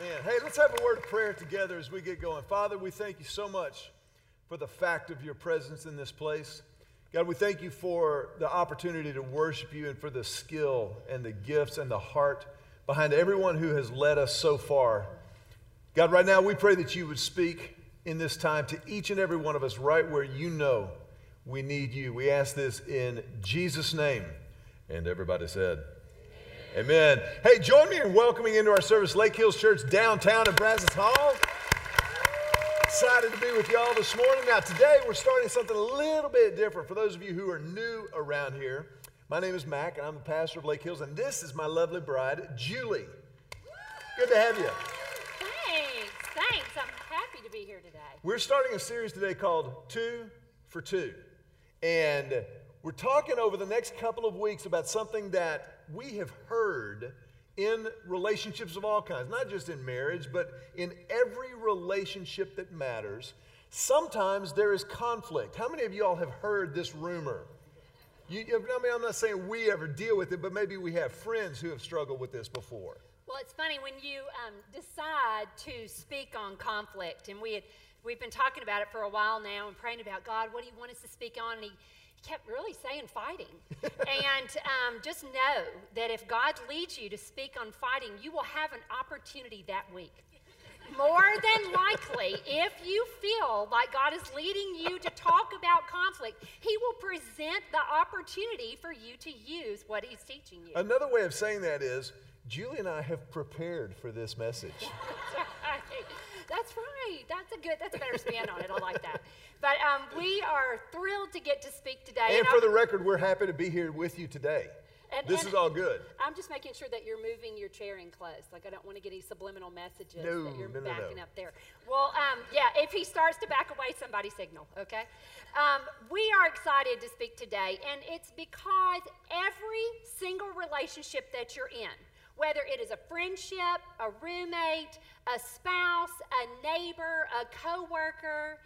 Hey, let's have a word of prayer together as we get going. Father, we thank you so much for the fact of your presence in this place. God, we thank you for the opportunity to worship you and for the skill and the gifts and the heart behind everyone who has led us so far. God, right now we pray that you would speak in this time to each and every one of us right where you know we need you. We ask this in Jesus' name. And everybody said, Amen. Hey, join me in welcoming into our service Lake Hills Church downtown at Brazos Hall. Excited to be with y'all this morning. Now, today we're starting something a little bit different for those of you who are new around here. My name is Mac, and I'm the pastor of Lake Hills, and this is my lovely bride, Julie. Good to have you. Thanks, thanks. I'm happy to be here today. We're starting a series today called Two for Two. And we're talking over the next couple of weeks about something that we have heard in relationships of all kinds, not just in marriage, but in every relationship that matters. Sometimes there is conflict. How many of y'all have heard this rumor? You, I mean, I'm not saying we ever deal with it, but maybe we have friends who have struggled with this before. Well, it's funny when you um, decide to speak on conflict, and we had, we've been talking about it for a while now and praying about God, what do you want us to speak on? And he, kept really saying fighting. and um, just know that if God leads you to speak on fighting, you will have an opportunity that week. More than likely, if you feel like God is leading you to talk about conflict, He will present the opportunity for you to use what He's teaching you. Another way of saying that is Julie and I have prepared for this message. That's right. That's a good, that's a better spin on it. I like that. But um, we are thrilled to get to speak today. And, and for the record, we're happy to be here with you today. And, this and is all good. I'm just making sure that you're moving your chair in close. Like, I don't want to get any subliminal messages no, that you're no, backing no. up there. Well, um, yeah, if he starts to back away, somebody signal, okay? Um, we are excited to speak today, and it's because every single relationship that you're in, whether it is a friendship, a roommate, a spouse, a neighbor, a coworker,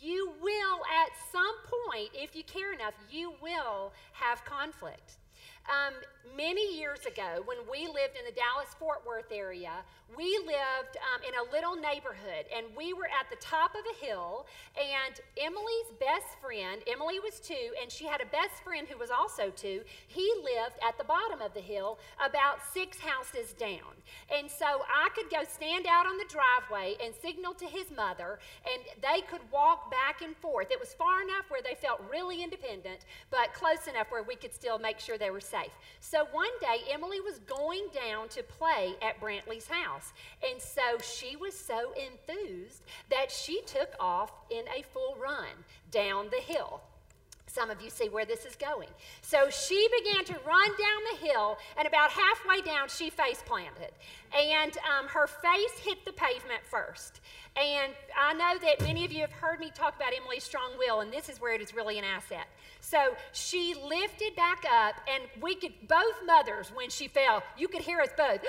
you will at some point, if you care enough, you will have conflict. Um, many years ago, when we lived in the Dallas Fort Worth area, we lived um, in a little neighborhood and we were at the top of a hill. And Emily's best friend, Emily was two, and she had a best friend who was also two. He lived at the bottom of the hill, about six houses down. And so I could go stand out on the driveway and signal to his mother, and they could walk back and forth. It was far enough where they felt really independent, but close enough where we could still make sure they were safe. So one day, Emily was going down to play at Brantley's house. And so she was so enthused that she took off in a full run down the hill. Some of you see where this is going. So she began to run down the hill, and about halfway down, she face planted. And um, her face hit the pavement first. And I know that many of you have heard me talk about Emily's strong will, and this is where it is really an asset. So she lifted back up, and we could, both mothers, when she fell, you could hear us both.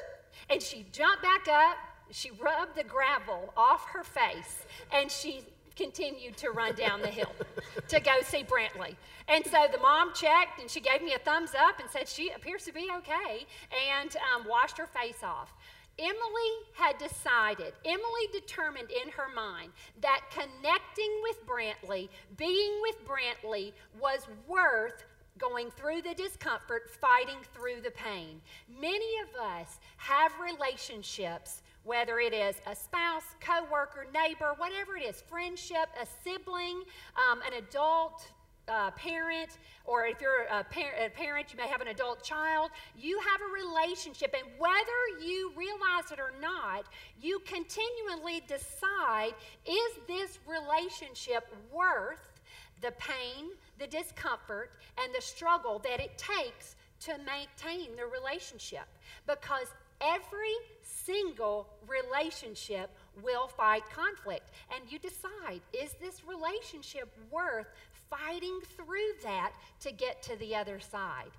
and she jumped back up, she rubbed the gravel off her face, and she continued to run down the hill to go see Brantley. And so the mom checked and she gave me a thumbs up and said she appears to be okay and um, washed her face off. Emily had decided, Emily determined in her mind that connecting with Brantley, being with Brantley, was worth going through the discomfort, fighting through the pain. Many of us have relationships whether it is a spouse, coworker, neighbor, whatever it is, friendship, a sibling, um, an adult uh, parent, or if you're a, par- a, parent, you may have an adult child. You have a relationship, and whether you realize it or not, you continually decide is this relationship worth the pain, the discomfort, and the struggle that it takes to maintain the relationship? Because every single relationship will fight conflict. And you decide is this relationship worth fighting through that to get to the other side?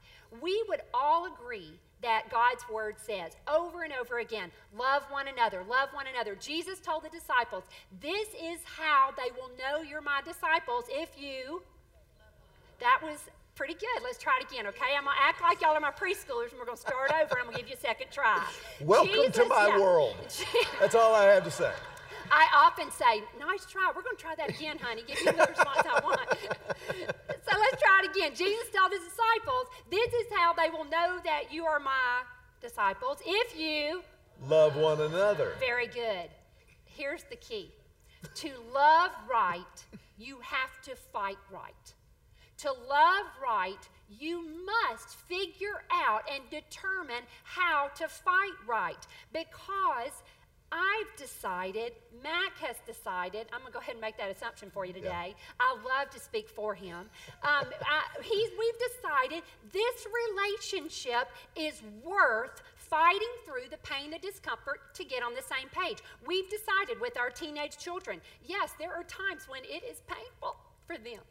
We would all agree that God's word says over and over again love one another, love one another. Jesus told the disciples, This is how they will know you're my disciples if you. That was Pretty good. Let's try it again, okay? I'm gonna act like y'all are my preschoolers and we're gonna start over and I'm gonna give you a second try. Welcome to my yeah. world. That's all I have to say. I often say, nice try. We're going to try that again, honey. Give me the response I want. so let's try it again. Jesus told his disciples, this is how they will know that you are my disciples if you, Love one another. very good. Here's the key to love right, you have to fight right. To love right, you must figure out and determine how to fight right because I've decided, Mac has decided, I'm going to go ahead and make that assumption for you today. I love to speak for him. Um, I, he's, we've decided this relationship is worth fighting through the pain and discomfort to get on the same page. We've decided with our teenage children, yes, there are times when it is painful for them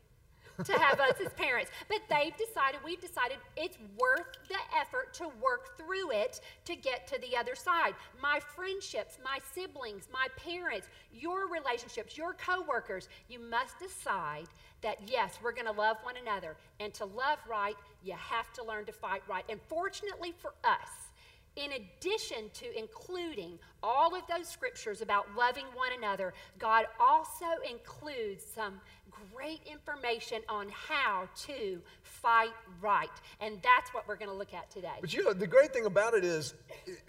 to have us as parents. But they've decided, we've decided it's worth the effort to work through it to get to the other side. My friendships, my siblings, my parents, your relationships, your coworkers, you must decide that yes, we're going to love one another. And to love right, you have to learn to fight right. And fortunately for us, in addition to including all of those scriptures about loving one another, God also includes some great information on how to fight right. And that's what we're going to look at today. But you know, the great thing about it is,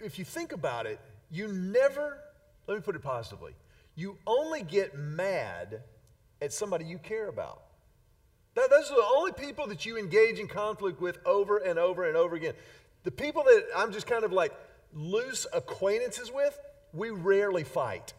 if you think about it, you never, let me put it positively, you only get mad at somebody you care about. That, those are the only people that you engage in conflict with over and over and over again. The people that I'm just kind of like loose acquaintances with, we rarely fight.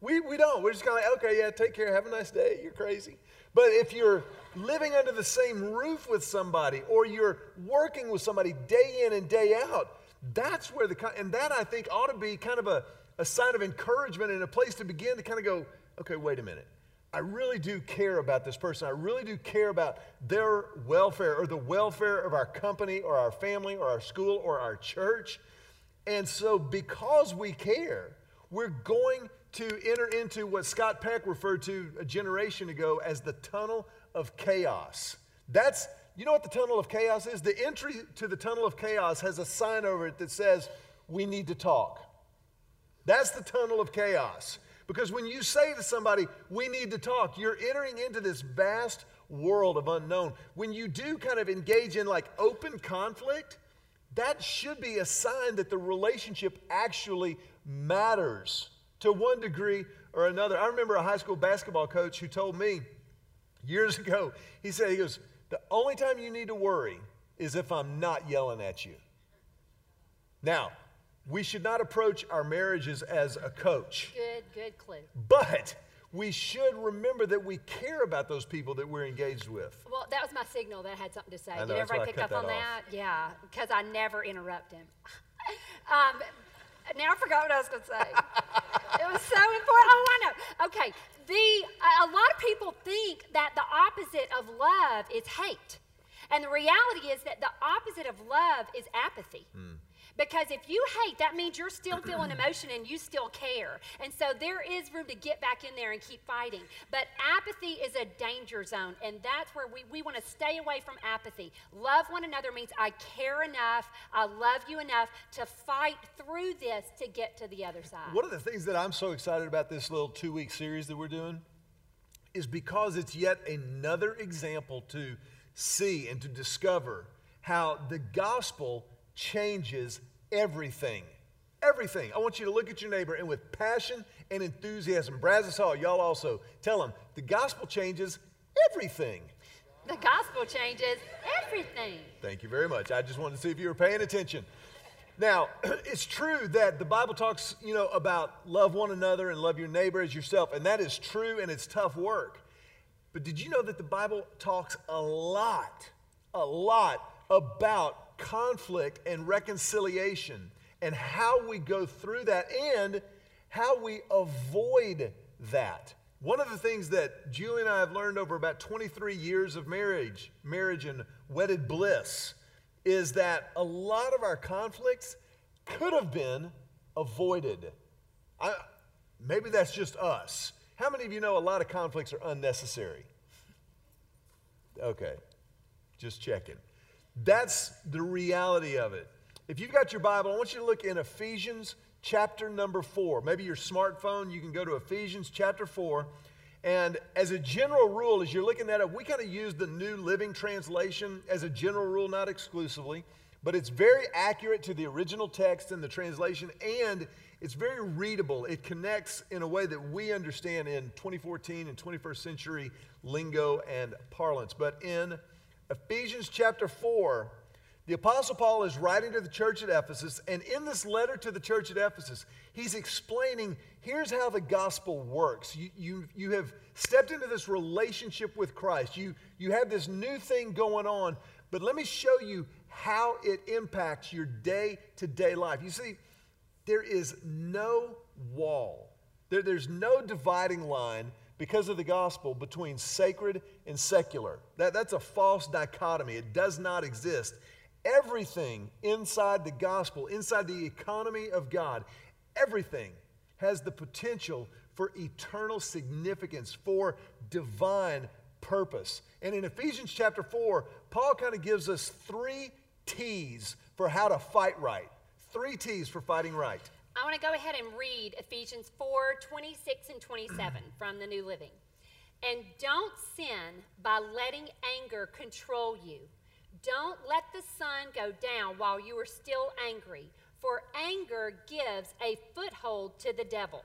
We, we don't. We're just kind of like, okay, yeah, take care, have a nice day, you're crazy. But if you're living under the same roof with somebody or you're working with somebody day in and day out, that's where the, and that I think ought to be kind of a, a sign of encouragement and a place to begin to kind of go, okay, wait a minute. I really do care about this person. I really do care about their welfare or the welfare of our company or our family or our school or our church. And so, because we care, we're going to enter into what Scott Peck referred to a generation ago as the tunnel of chaos. That's, you know what the tunnel of chaos is? The entry to the tunnel of chaos has a sign over it that says, We need to talk. That's the tunnel of chaos. Because when you say to somebody, we need to talk, you're entering into this vast world of unknown. When you do kind of engage in like open conflict, that should be a sign that the relationship actually matters to one degree or another. I remember a high school basketball coach who told me years ago, he said, he goes, the only time you need to worry is if I'm not yelling at you. Now, we should not approach our marriages as a coach, Good, good clue. but we should remember that we care about those people that we're engaged with. Well, that was my signal that I had something to say. I know, Did that's why I everybody pick up on that that? Yeah, because I never interrupt him. um, now I forgot what I was going to say. it was so important. Oh, I know. Okay, the a a lot of people think that the opposite of love is hate, and the reality is that the opposite of love is apathy. Because if you hate, that means you're still feeling emotion and you still care. And so there is room to get back in there and keep fighting. But apathy is a danger zone, and that's where we, we want to stay away from apathy. Love one another means I care enough, I love you enough to fight through this to get to the other side. One of the things that I'm so excited about this little two week series that we're doing is because it's yet another example to see and to discover how the gospel changes everything. Everything. I want you to look at your neighbor and with passion and enthusiasm, Brazos Hall, y'all also tell them the gospel changes everything. The gospel changes everything. Thank you very much. I just wanted to see if you were paying attention. Now, it's true that the Bible talks, you know, about love one another and love your neighbor as yourself, and that is true and it's tough work. But did you know that the Bible talks a lot, a lot about conflict and reconciliation and how we go through that and how we avoid that? One of the things that Julie and I have learned over about 23 years of marriage, marriage and wedded bliss, is that a lot of our conflicts could have been avoided. I, maybe that's just us. How many of you know a lot of conflicts are unnecessary? Okay. Just checking. That's the reality of it. If you've got your Bible, I want you to look in Ephesians chapter number four. Maybe your smartphone, you can go to Ephesians chapter four. And as a general rule, as you're looking at it, we kind of use the New Living Translation as a general rule, not exclusively, but it's very accurate to the original text and the translation, and it's very readable. It connects in a way that we understand in 2014 and 21st century lingo and parlance. But in Ephesians chapter 4, the Apostle Paul is writing to the church at Ephesus, and in this letter to the church at Ephesus, he's explaining here's how the gospel works. You, you, you have stepped into this relationship with Christ, you, you have this new thing going on, but let me show you how it impacts your day to day life. You see, there is no wall, there, there's no dividing line because of the gospel between sacred and secular. That, that's a false dichotomy, it does not exist. Everything inside the gospel, inside the economy of God, everything has the potential for eternal significance, for divine purpose. And in Ephesians chapter 4, Paul kind of gives us three T's for how to fight right. Three T's for fighting right. I want to go ahead and read Ephesians 4 26 and 27 from the New Living. And don't sin by letting anger control you. Don't let the sun go down while you are still angry, for anger gives a foothold to the devil.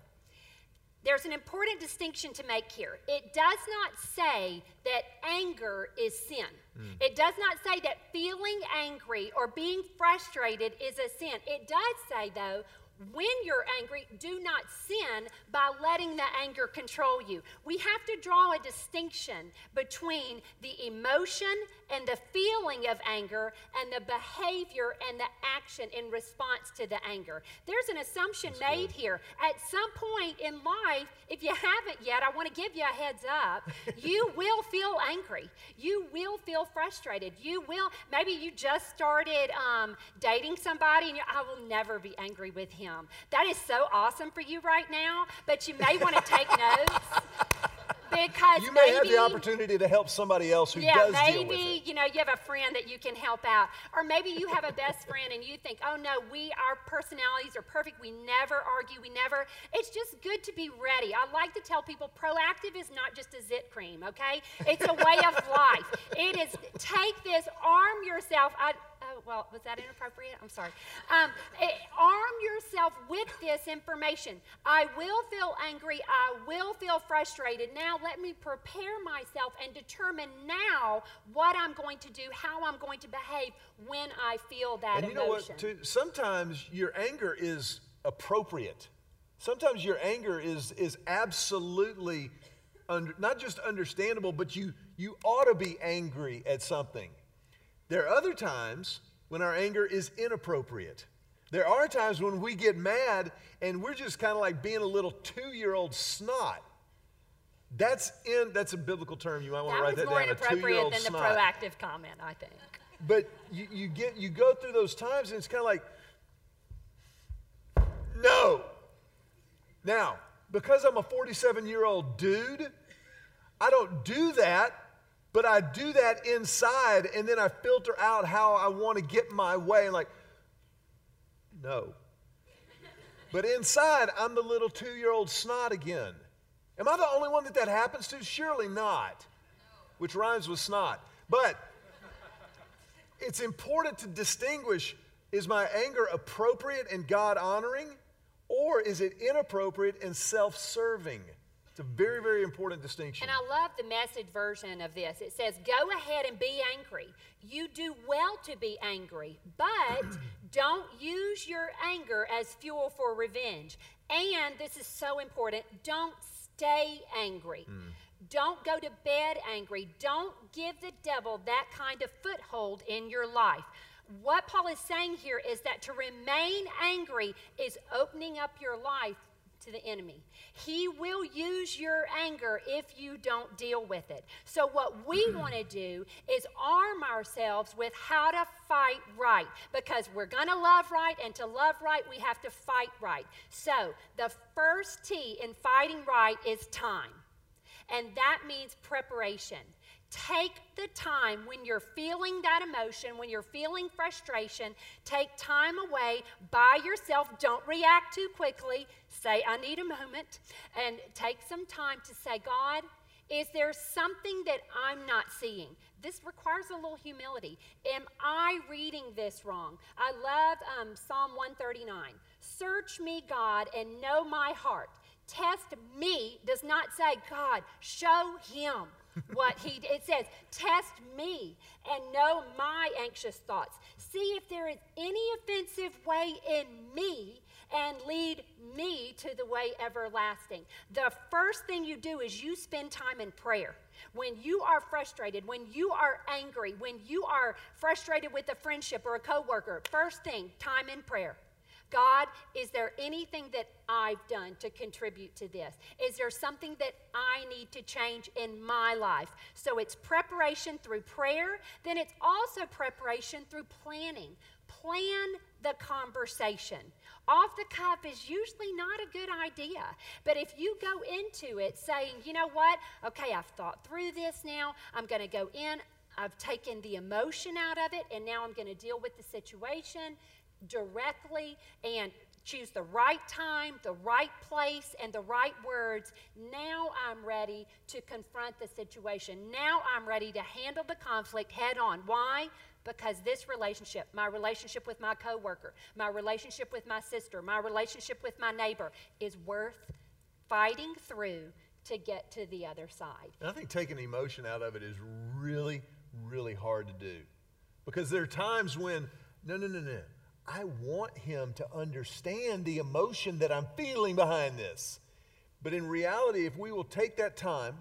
There's an important distinction to make here. It does not say that anger is sin. Mm. It does not say that feeling angry or being frustrated is a sin. It does say, though, when you're angry, do not sin by letting the anger control you. We have to draw a distinction between the emotion and the feeling of anger and the behavior and the action in response to the anger. There's an assumption That's made good. here. At some point in life, if you haven't yet, I want to give you a heads up. you will feel angry. You will feel frustrated. You will, maybe you just started um, dating somebody and I will never be angry with him. That is so awesome for you right now, but you may want to take notes because you may maybe, have the opportunity to help somebody else who yeah, does maybe, deal with it. you know, you have a friend that you can help out. Or maybe you have a best friend and you think, oh no, we, our personalities are perfect. We never argue. We never, it's just good to be ready. I like to tell people proactive is not just a zit cream, okay? It's a way of life. It is, take this, arm yourself. I, oh, well, was that inappropriate? I'm sorry. Um, it, arm yourself with this information. I will feel angry. I will feel frustrated. Now, let me prepare myself and determine now what I'm going to do, how I'm going to behave when I feel that and you emotion. know what? Too, sometimes your anger is appropriate. Sometimes your anger is, is absolutely under, not just understandable, but you, you ought to be angry at something. There are other times when our anger is inappropriate. There are times when we get mad and we're just kind of like being a little two year old snot. That's in that's a biblical term. You might want to write that down. That was more inappropriate than snot. the proactive comment, I think. But you, you get you go through those times and it's kind of like, no. Now, because I'm a 47 year old dude, I don't do that but I do that inside and then I filter out how I want to get my way. Like, no. But inside, I'm the little two year old snot again. Am I the only one that that happens to? Surely not, which rhymes with snot. But it's important to distinguish is my anger appropriate and God honoring, or is it inappropriate and self serving? It's a very, very important distinction. And I love the message version of this. It says, Go ahead and be angry. You do well to be angry, but don't use your anger as fuel for revenge. And this is so important don't stay angry. Mm. Don't go to bed angry. Don't give the devil that kind of foothold in your life. What Paul is saying here is that to remain angry is opening up your life to the enemy. He will use your anger if you don't deal with it. So, what we mm-hmm. want to do is arm ourselves with how to fight right because we're going to love right, and to love right, we have to fight right. So, the first T in fighting right is time, and that means preparation. Take the time when you're feeling that emotion, when you're feeling frustration, take time away by yourself. Don't react too quickly. Say, I need a moment. And take some time to say, God, is there something that I'm not seeing? This requires a little humility. Am I reading this wrong? I love um, Psalm 139. Search me, God, and know my heart. Test me does not say, God, show him what he it says test me and know my anxious thoughts. See if there is any offensive way in me and lead me to the way everlasting. The first thing you do is you spend time in prayer. When you are frustrated when you are angry when you are frustrated with a friendship or a coworker first thing time in prayer God, is there anything that I've done to contribute to this? Is there something that I need to change in my life? So it's preparation through prayer, then it's also preparation through planning. Plan the conversation. Off the cuff is usually not a good idea. But if you go into it saying, you know what, okay, I've thought through this now, I'm going to go in, I've taken the emotion out of it, and now I'm going to deal with the situation directly and choose the right time, the right place, and the right words. Now I'm ready to confront the situation. Now I'm ready to handle the conflict head on. Why? Because this relationship, my relationship with my coworker, my relationship with my sister, my relationship with my neighbor, is worth fighting through to get to the other side. And I think taking emotion out of it is really, really hard to do. Because there are times when, no, no, no, no. I want him to understand the emotion that I'm feeling behind this. But in reality, if we will take that time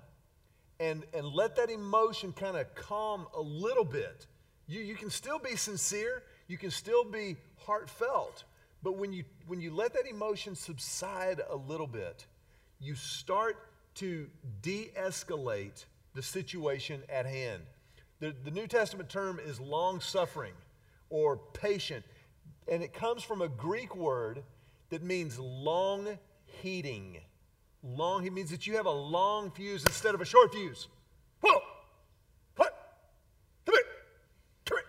and, and let that emotion kind of calm a little bit, you, you can still be sincere, you can still be heartfelt. But when you, when you let that emotion subside a little bit, you start to de escalate the situation at hand. The, the New Testament term is long suffering or patient. And it comes from a Greek word that means long heating. Long, it means that you have a long fuse instead of a short fuse. Whoa! What? Come here! Come here!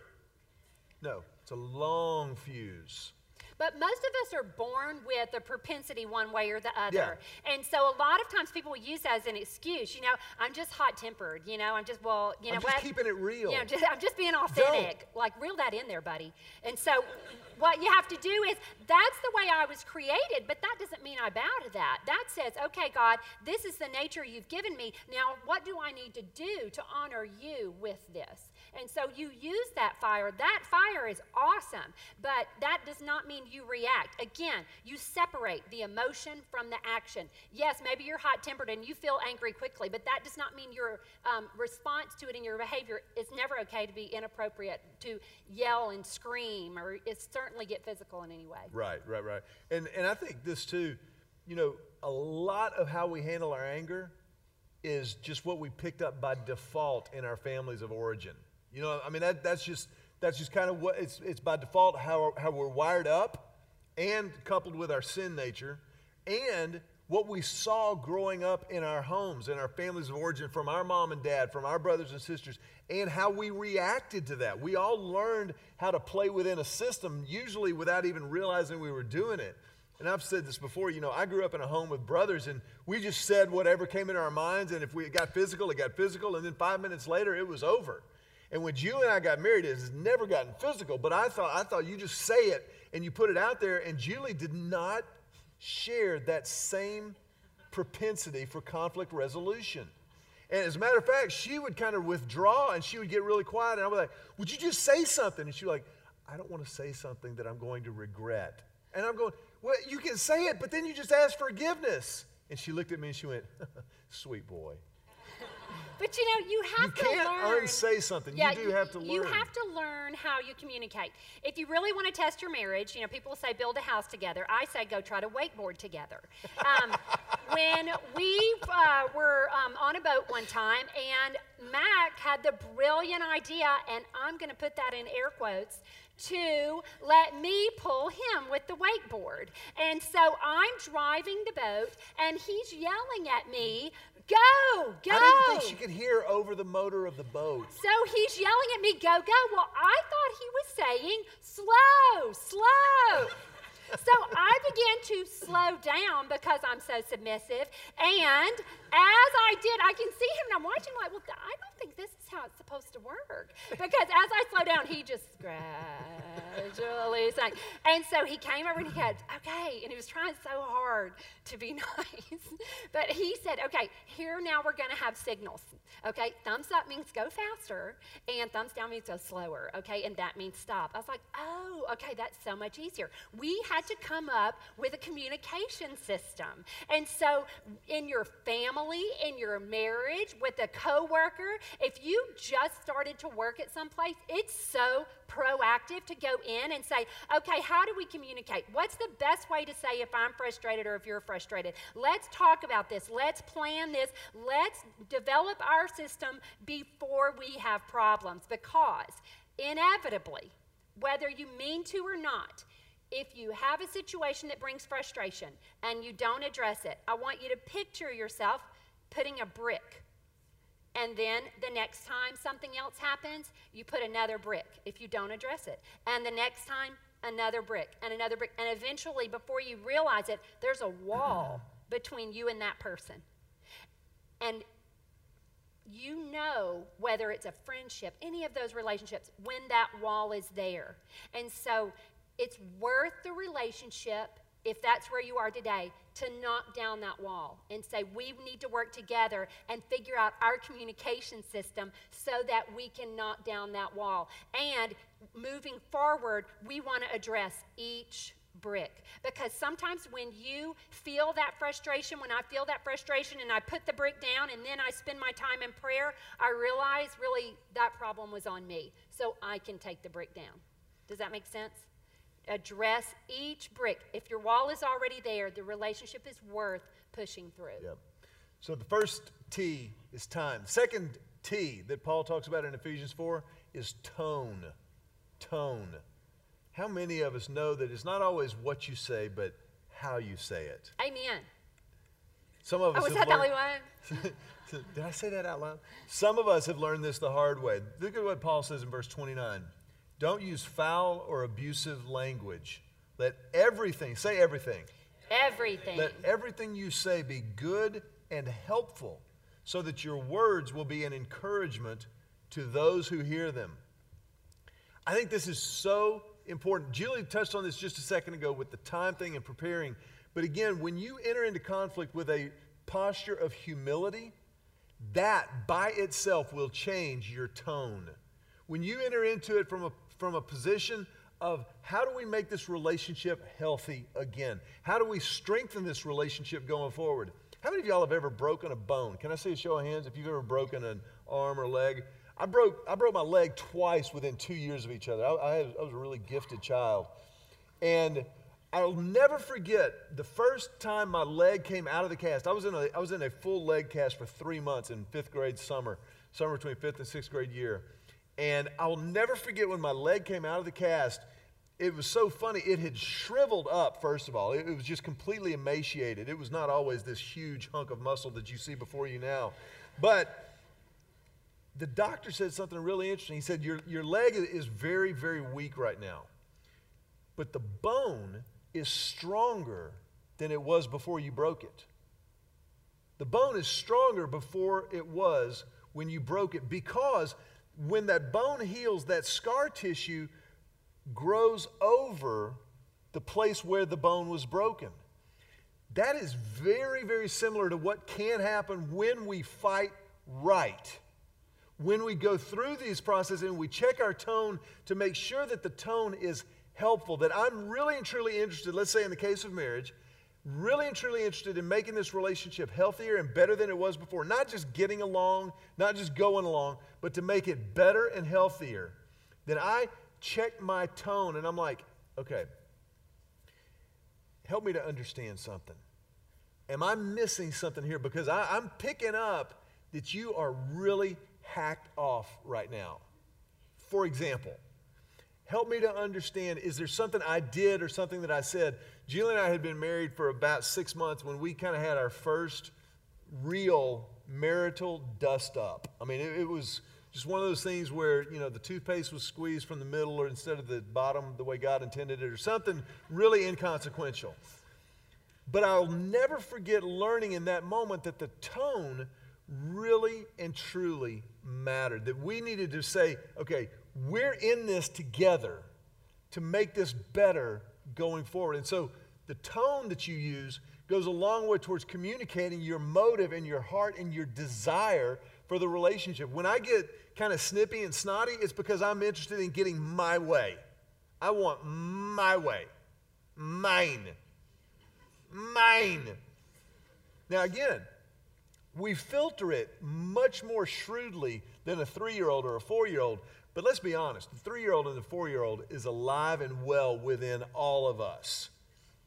No, it's a long fuse. But most of us are born with a propensity one way or the other. Yeah. And so a lot of times people will use that as an excuse. You know, I'm just hot tempered. You know, I'm just, well, you know I'm just what? keeping it real. You know, just, I'm just being authentic. Like, reel that in there, buddy. And so what you have to do is that's the way I was created, but that doesn't mean I bow to that. That says, okay, God, this is the nature you've given me. Now, what do I need to do to honor you with this? And so you use that fire. That fire is awesome, but that does not mean you react. Again, you separate the emotion from the action. Yes, maybe you're hot tempered and you feel angry quickly, but that does not mean your um, response to it in your behavior is never okay to be inappropriate, to yell and scream, or certainly get physical in any way. Right, right, right. And, and I think this too, you know, a lot of how we handle our anger is just what we picked up by default in our families of origin. You know, I mean, that, that's just that's just kind of what it's, it's by default how, how we're wired up and coupled with our sin nature and what we saw growing up in our homes, in our families of origin, from our mom and dad, from our brothers and sisters, and how we reacted to that. We all learned how to play within a system, usually without even realizing we were doing it. And I've said this before, you know, I grew up in a home with brothers, and we just said whatever came into our minds, and if we got physical, it got physical, and then five minutes later, it was over. And when Julie and I got married, it has never gotten physical, but I thought, I thought you just say it and you put it out there, and Julie did not share that same propensity for conflict resolution. And as a matter of fact, she would kind of withdraw and she would get really quiet. And I was like, Would you just say something? And she like, I don't want to say something that I'm going to regret. And I'm going, Well, you can say it, but then you just ask forgiveness. And she looked at me and she went, Sweet boy. But you know, you have you to can't learn. unsay something. Yeah, you do have to learn. You have to learn how you communicate. If you really want to test your marriage, you know, people say build a house together. I say go try to wakeboard together. Um, when we uh, were um, on a boat one time, and Mac had the brilliant idea, and I'm going to put that in air quotes, to let me pull him with the wakeboard. And so I'm driving the boat, and he's yelling at me, Go, go. I didn't think she could hear over the motor of the boat. So he's yelling at me, Go, go. Well, I thought he was saying, Slow, slow. so I began to slow down because I'm so submissive. And as I did, I can see him and I'm watching like, well, I don't think this is how it's supposed to work. Because as I slow down, he just gradually sank. And so he came over and he said, okay, and he was trying so hard to be nice. But he said, okay, here now we're going to have signals. Okay, thumbs up means go faster, and thumbs down means go slower. Okay, and that means stop. I was like, oh, okay, that's so much easier. We had to come up with a communication system. And so in your family, in your marriage, with a coworker, if you just started to work at some place, it's so proactive to go in and say, okay, how do we communicate? What's the best way to say if I'm frustrated or if you're frustrated? Let's talk about this. Let's plan this. Let's develop our system before we have problems because inevitably, whether you mean to or not, if you have a situation that brings frustration and you don't address it, I want you to picture yourself putting a brick and then the next time something else happens, you put another brick if you don't address it. And the next time, another brick and another brick. And eventually, before you realize it, there's a wall between you and that person. And you know whether it's a friendship, any of those relationships, when that wall is there. And so it's worth the relationship if that's where you are today, to knock down that wall and say, we need to work together and figure out our communication system so that we can knock down that wall. And moving forward, we want to address each brick. Because sometimes when you feel that frustration, when I feel that frustration and I put the brick down and then I spend my time in prayer, I realize really that problem was on me. So I can take the brick down. Does that make sense? Address each brick. If your wall is already there, the relationship is worth pushing through. Yep. So the first T is time. Second T that Paul talks about in Ephesians 4 is tone. Tone. How many of us know that it's not always what you say, but how you say it? Amen. Some of us oh, was that learned, the only one? Did I say that out loud? Some of us have learned this the hard way. Look at what Paul says in verse 29. Don't use foul or abusive language. Let everything, say everything. Everything. Let everything you say be good and helpful so that your words will be an encouragement to those who hear them. I think this is so important. Julie touched on this just a second ago with the time thing and preparing. But again, when you enter into conflict with a posture of humility, that by itself will change your tone. When you enter into it from a from a position of how do we make this relationship healthy again? How do we strengthen this relationship going forward? How many of y'all have ever broken a bone? Can I see a show of hands if you've ever broken an arm or leg? I broke, I broke my leg twice within two years of each other. I, I, I was a really gifted child. And I'll never forget the first time my leg came out of the cast. I was in a, I was in a full leg cast for three months in fifth grade summer, summer between fifth and sixth grade year. And I'll never forget when my leg came out of the cast. It was so funny. It had shriveled up, first of all. It, was just completely emaciated. It was not always this huge hunk of muscle that you see before you now. But the doctor said something really interesting. He said, Your, your leg is very, very weak right now, but the bone is stronger than it was before you broke it. The bone is stronger before it was when you broke it because when that bone heals, that scar tissue grows over the place where the bone was broken. That is very, very similar to what can happen when we fight right. When we go through these processes and we check our tone to make sure that the tone is helpful, that I'm really and truly interested, let's say in the case of marriage, really and truly interested in making this relationship healthier and better than it was before. Not just getting along, not just going along, but to make it better and healthier. Then I check my tone and I'm like, okay, help me to understand something. Am I missing something here? Because I, am picking up that you are really hacked off right now. For example, Help me to understand is there something I did or something that I said? Julie and I had been married for about six months when we kind of had our first real marital dust up. I mean, it, it, was just one of those things where, you know, the toothpaste was squeezed from the middle or instead of the bottom the way God intended it or something really inconsequential. But I'll never forget learning in that moment that the tone really and truly mattered. That we needed to say, okay, we're in this together to make this better going forward. And so the tone that you use goes a long way towards communicating your motive and your heart and your desire for the relationship. When I get kind of snippy and snotty, it's because I'm interested in getting my way. I want my way. Mine. Mine. Now, again, we filter it much more shrewdly than a three year old or a four year old but let's be honest the three year old and the four year old is alive and well within all of us.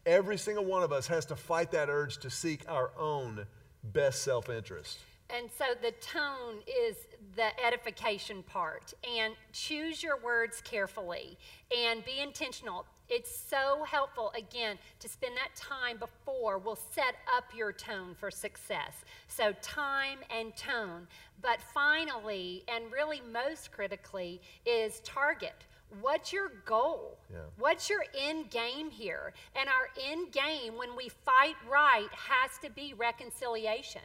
Every single one of us has to fight that urge to seek our own best self interest. And so the tone is the edification part. And choose your words carefully and be intentional. It's so helpful, again, to spend that time before will set up your tone for success. So, time and tone. But finally, and really most critically, is target. What's your goal? Yeah. What's your end game here? And our end game, when we fight right, has to be reconciliation.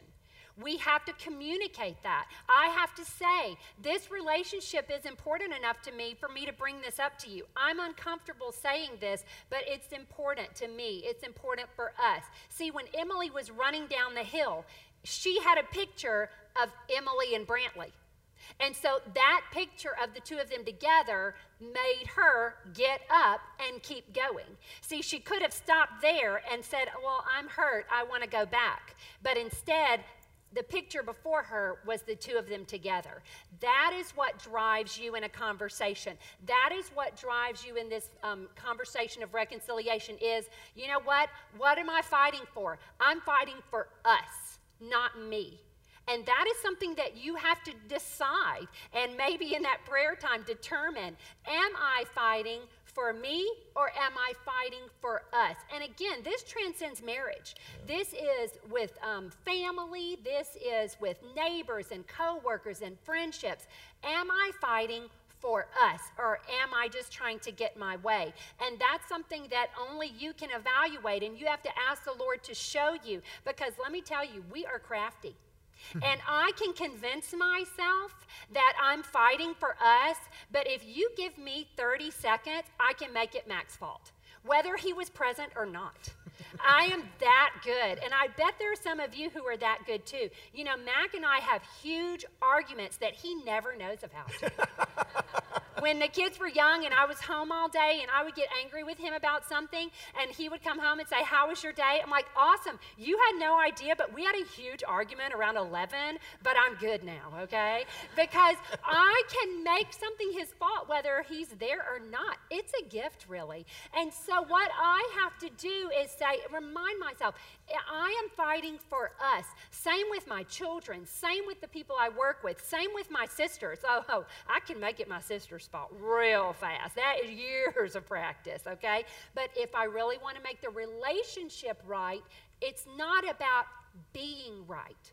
We have to communicate that. I have to say, this relationship is important enough to me for me to bring this up to you. I'm uncomfortable saying this, but it's important to me. It's important for us. See, when Emily was running down the hill, she had a picture of Emily and Brantley. And so that picture of the two of them together made her get up and keep going. See, she could have stopped there and said, Well, I'm hurt. I want to go back. But instead, the picture before her was the two of them together. That is what drives you in a conversation. That is what drives you in this um, conversation of reconciliation is, you know what? What am I fighting for? I'm fighting for us, not me. And that is something that you have to decide and maybe in that prayer time determine, am I fighting for me or am I fighting for us? And again, this transcends marriage. This is with um, family, this is with neighbors and coworkers and friendships. Am I fighting for us or am I just trying to get my way? And that's something that only you can evaluate and you have to ask the Lord to show you because let me tell you, we are crafty and I can convince myself that I'm fighting for us, but if you give me 30 seconds, I can make it Mac's fault, whether he was present or not. I am that good. And I bet there are some of you who are that good too. You know, Mac and I have huge arguments that he never knows about. when the kids were young and I was home all day and I would get angry with him about something and he would come home and say, How was your day? I'm like, Awesome. You had no idea, but we had a huge argument around 11, but I'm good now, okay? Because I can make something his fault whether he's there or not. It's a gift, really. And so what I have to do is say, remind myself, I am fighting for us. Same with my children, same with the people I work with, same with my sisters. Oh, oh I can make it my sister's fault real fast. That is years of practice, okay? But if I really want to make the relationship right, it's not about being right.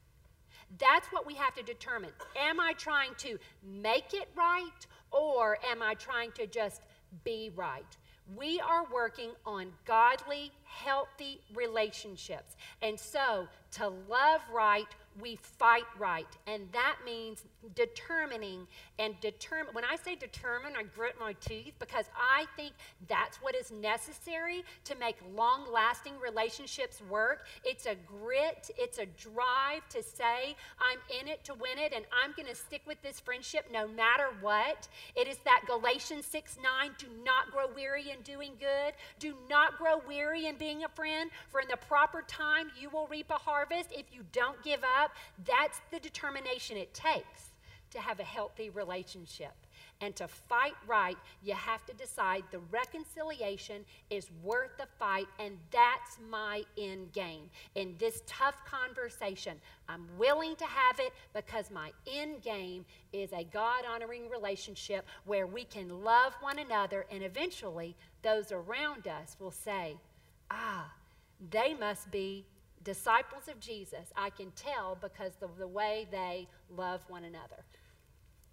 That's what we have to determine. Am I trying to make it right or am I trying to just be right? We are working on godly, healthy relationships. And so, to love right we fight right. And that means determining and determine. When I say determine, I grit my teeth because I think that's what is necessary to make long lasting relationships work. It's a grit, it's a drive to say, I'm in it to win it, and I'm going to stick with this friendship no matter what. It is that Galatians 6 9, do not grow weary in doing good, do not grow weary in being a friend, for in the proper time you will reap a harvest if you don't give up. That's the determination it takes to have a healthy relationship. And to fight right, you have to decide the reconciliation is worth the fight, and that's my end game. In this tough conversation, I'm willing to have it because my end game is a God honoring relationship where we can love one another, and eventually those around us will say, Ah, they must be disciples of Jesus. I can tell because of the way they love one another.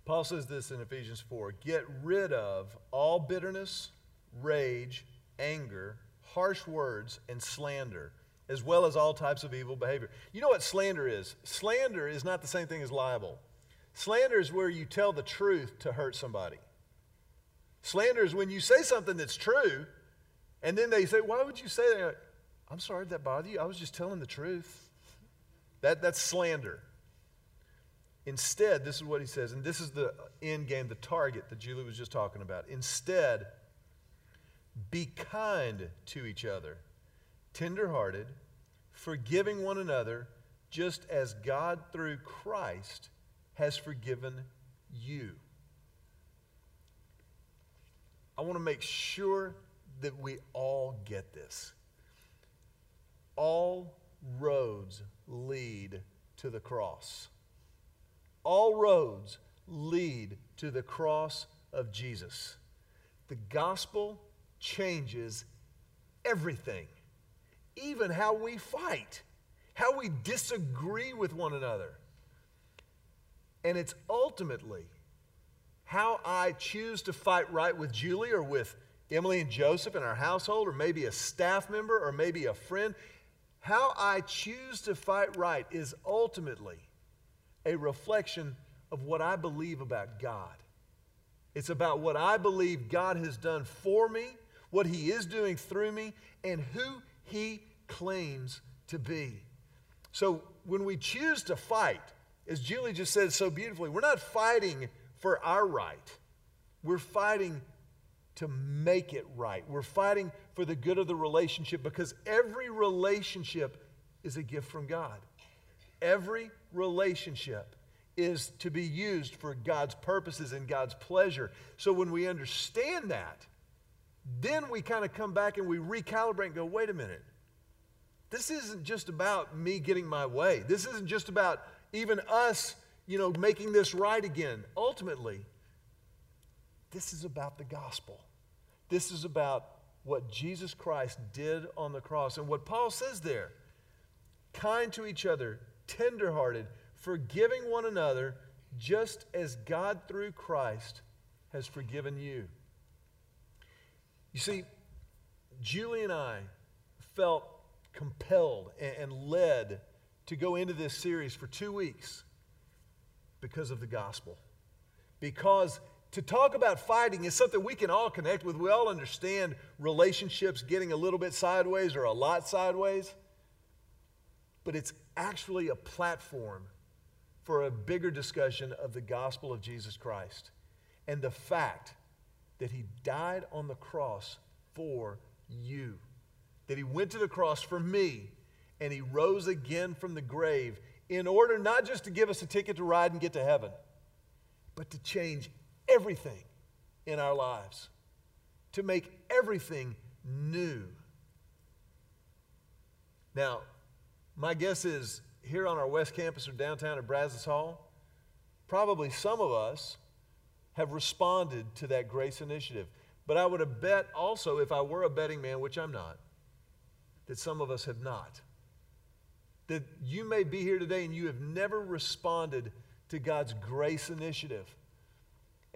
Paul says this in Ephesians 4 Get rid of all bitterness, rage, anger, harsh words, and slander, as well as all types of evil behavior. You know what slander is? Slander is not the same thing as libel. Slander is where you tell the truth to hurt somebody. Slander is when you say something that's true, and then they say, Why would you say that? I'm sorry, did that bother you? I was just telling the truth. That, that's slander. Instead, this is what he says, and this is the end game, the target that Julie was just talking about. Instead, be kind to each other, tenderhearted, forgiving one another, just as God through Christ has forgiven you. I want to make sure that we all get this. All roads lead to the cross. All roads lead to the cross of Jesus. The gospel changes everything, even how we fight, how we disagree with one another. And it's ultimately how I choose to fight right with Julie or with Emily and Joseph in our household, or maybe a staff member, or maybe a friend. How I choose to fight right is ultimately a reflection of what I believe about God. It's about what I believe God has done for me, what He is doing through me, and who He claims to be. So when we choose to fight, as Julie just said so beautifully, we're not fighting for our right. We're fighting to make it right. We're fighting for the good of the relationship because every relationship is a gift from God. Every relationship is to be used for God's purposes and God's pleasure. So when we understand that, then we kind of come back and we recalibrate and go, wait a minute. This isn't just about me getting my way. This isn't just about even us, you know, making this right again. Ultimately, this is about the gospel. This is about what Jesus Christ did on the cross. And what Paul says there kind to each other, tenderhearted, forgiving one another, just as God through Christ has forgiven you. You see, Julie and I felt compelled and led to go into this series for two weeks because of the gospel. Because to talk about fighting is something we can all connect with. We all understand relationships getting a little bit sideways or a lot sideways. But it's actually a platform for a bigger discussion of the gospel of Jesus Christ and the fact that he died on the cross for you, that he went to the cross for me, and he rose again from the grave in order not just to give us a ticket to ride and get to heaven, but to change everything in our lives, to make everything new. Now, my guess is here on our West Campus or downtown at Brazos Hall, probably some of us have responded to that grace initiative. But I would have bet also, if I were a betting man, which I'm not, that some of us have not. That you may be here today and you have never responded to God's grace initiative.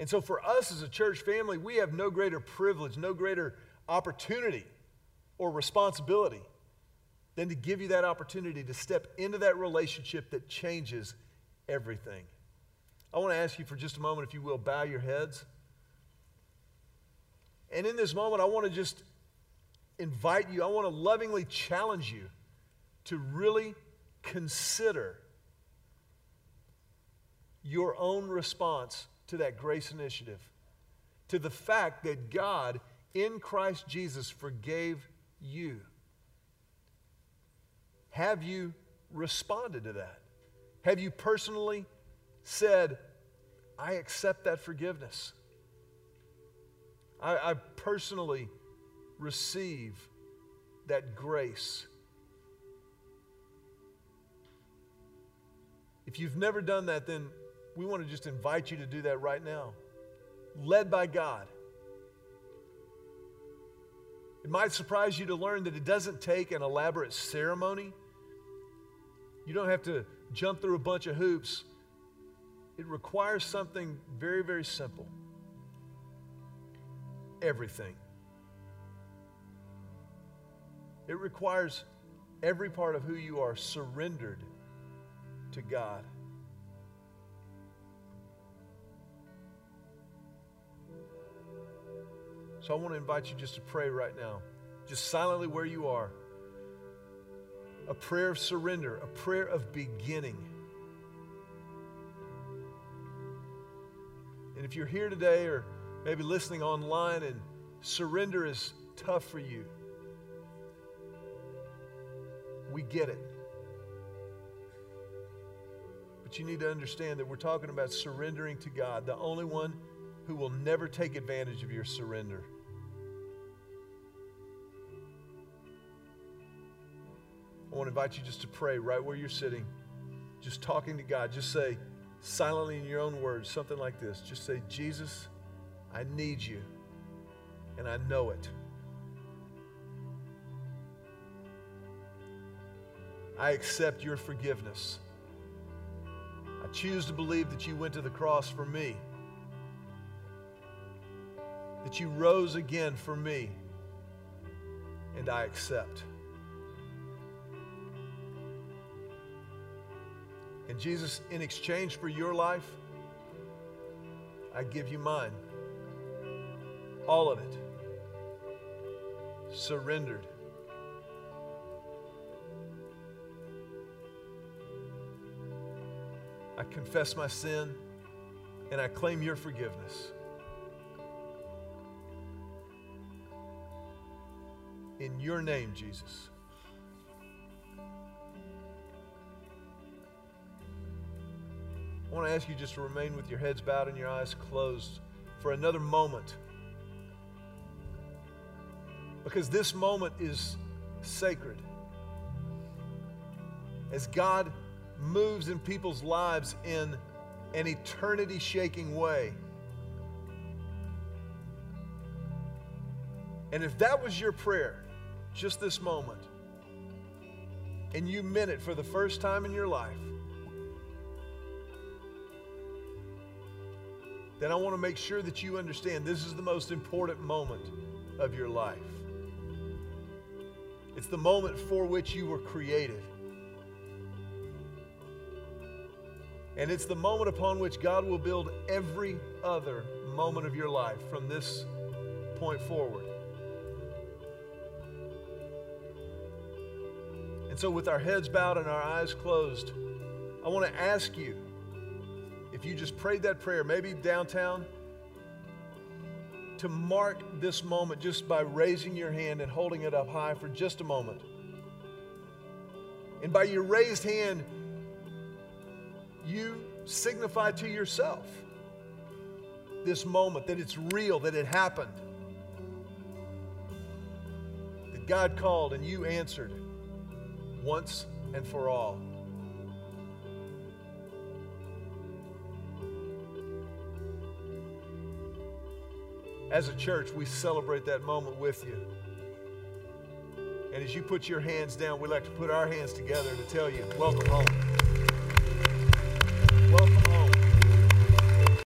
And so, for us as a church family, we have no greater privilege, no greater opportunity or responsibility than to give you that opportunity to step into that relationship that changes everything. I want to ask you for just a moment, if you will, bow your heads. And in this moment, I want to just invite you, I want to lovingly challenge you to really consider your own response to that grace initiative, to the fact that God in Christ Jesus forgave you. Have you responded to that? Have you personally said, I accept that forgiveness? I, I personally receive that grace. If you've never done that, then we want to just invite you to do that right now. Led by God. It might surprise you to learn that it doesn't take an elaborate ceremony. You don't have to jump through a bunch of hoops. It requires something very, very simple everything. It requires every part of who you are surrendered to God. So I want to invite you just to pray right now, just silently where you are. A prayer of surrender, a prayer of beginning. And if you're here today or maybe listening online and surrender is tough for you, we get it. But you need to understand that we're talking about surrendering to God, the only one who will never take advantage of your surrender. I want to invite you just to pray right where you're sitting, just talking to God. Just say, silently in your own words, something like this. Just say, Jesus, I need you, and I know it. I accept your forgiveness. I choose to believe that you went to the cross for me, that you rose again for me, and I accept. And Jesus, in exchange for your life, I give you mine. All of it. Surrendered. I confess my sin and I claim your forgiveness. In your name, Jesus. I want to ask you just to remain with your heads bowed and your eyes closed for another moment. Because this moment is sacred. As God moves in people's lives in an eternity shaking way. And if that was your prayer, just this moment, and you meant it for the first time in your life, then I want to make sure that you understand this is the most important moment of your life. It's the moment for which you were created. And it's the moment upon which God will build every other moment of your life from this point forward. So, with our heads bowed and our eyes closed, I want to ask you if you just prayed that prayer, maybe downtown, to mark this moment just by raising your hand and holding it up high for just a moment. And by your raised hand, you signify to yourself this moment that it's real, that it happened, that God called and you answered once and for all. As a church, we celebrate that moment with you. And as you put your hands down, we like to put our hands together to tell you, welcome home. Welcome home.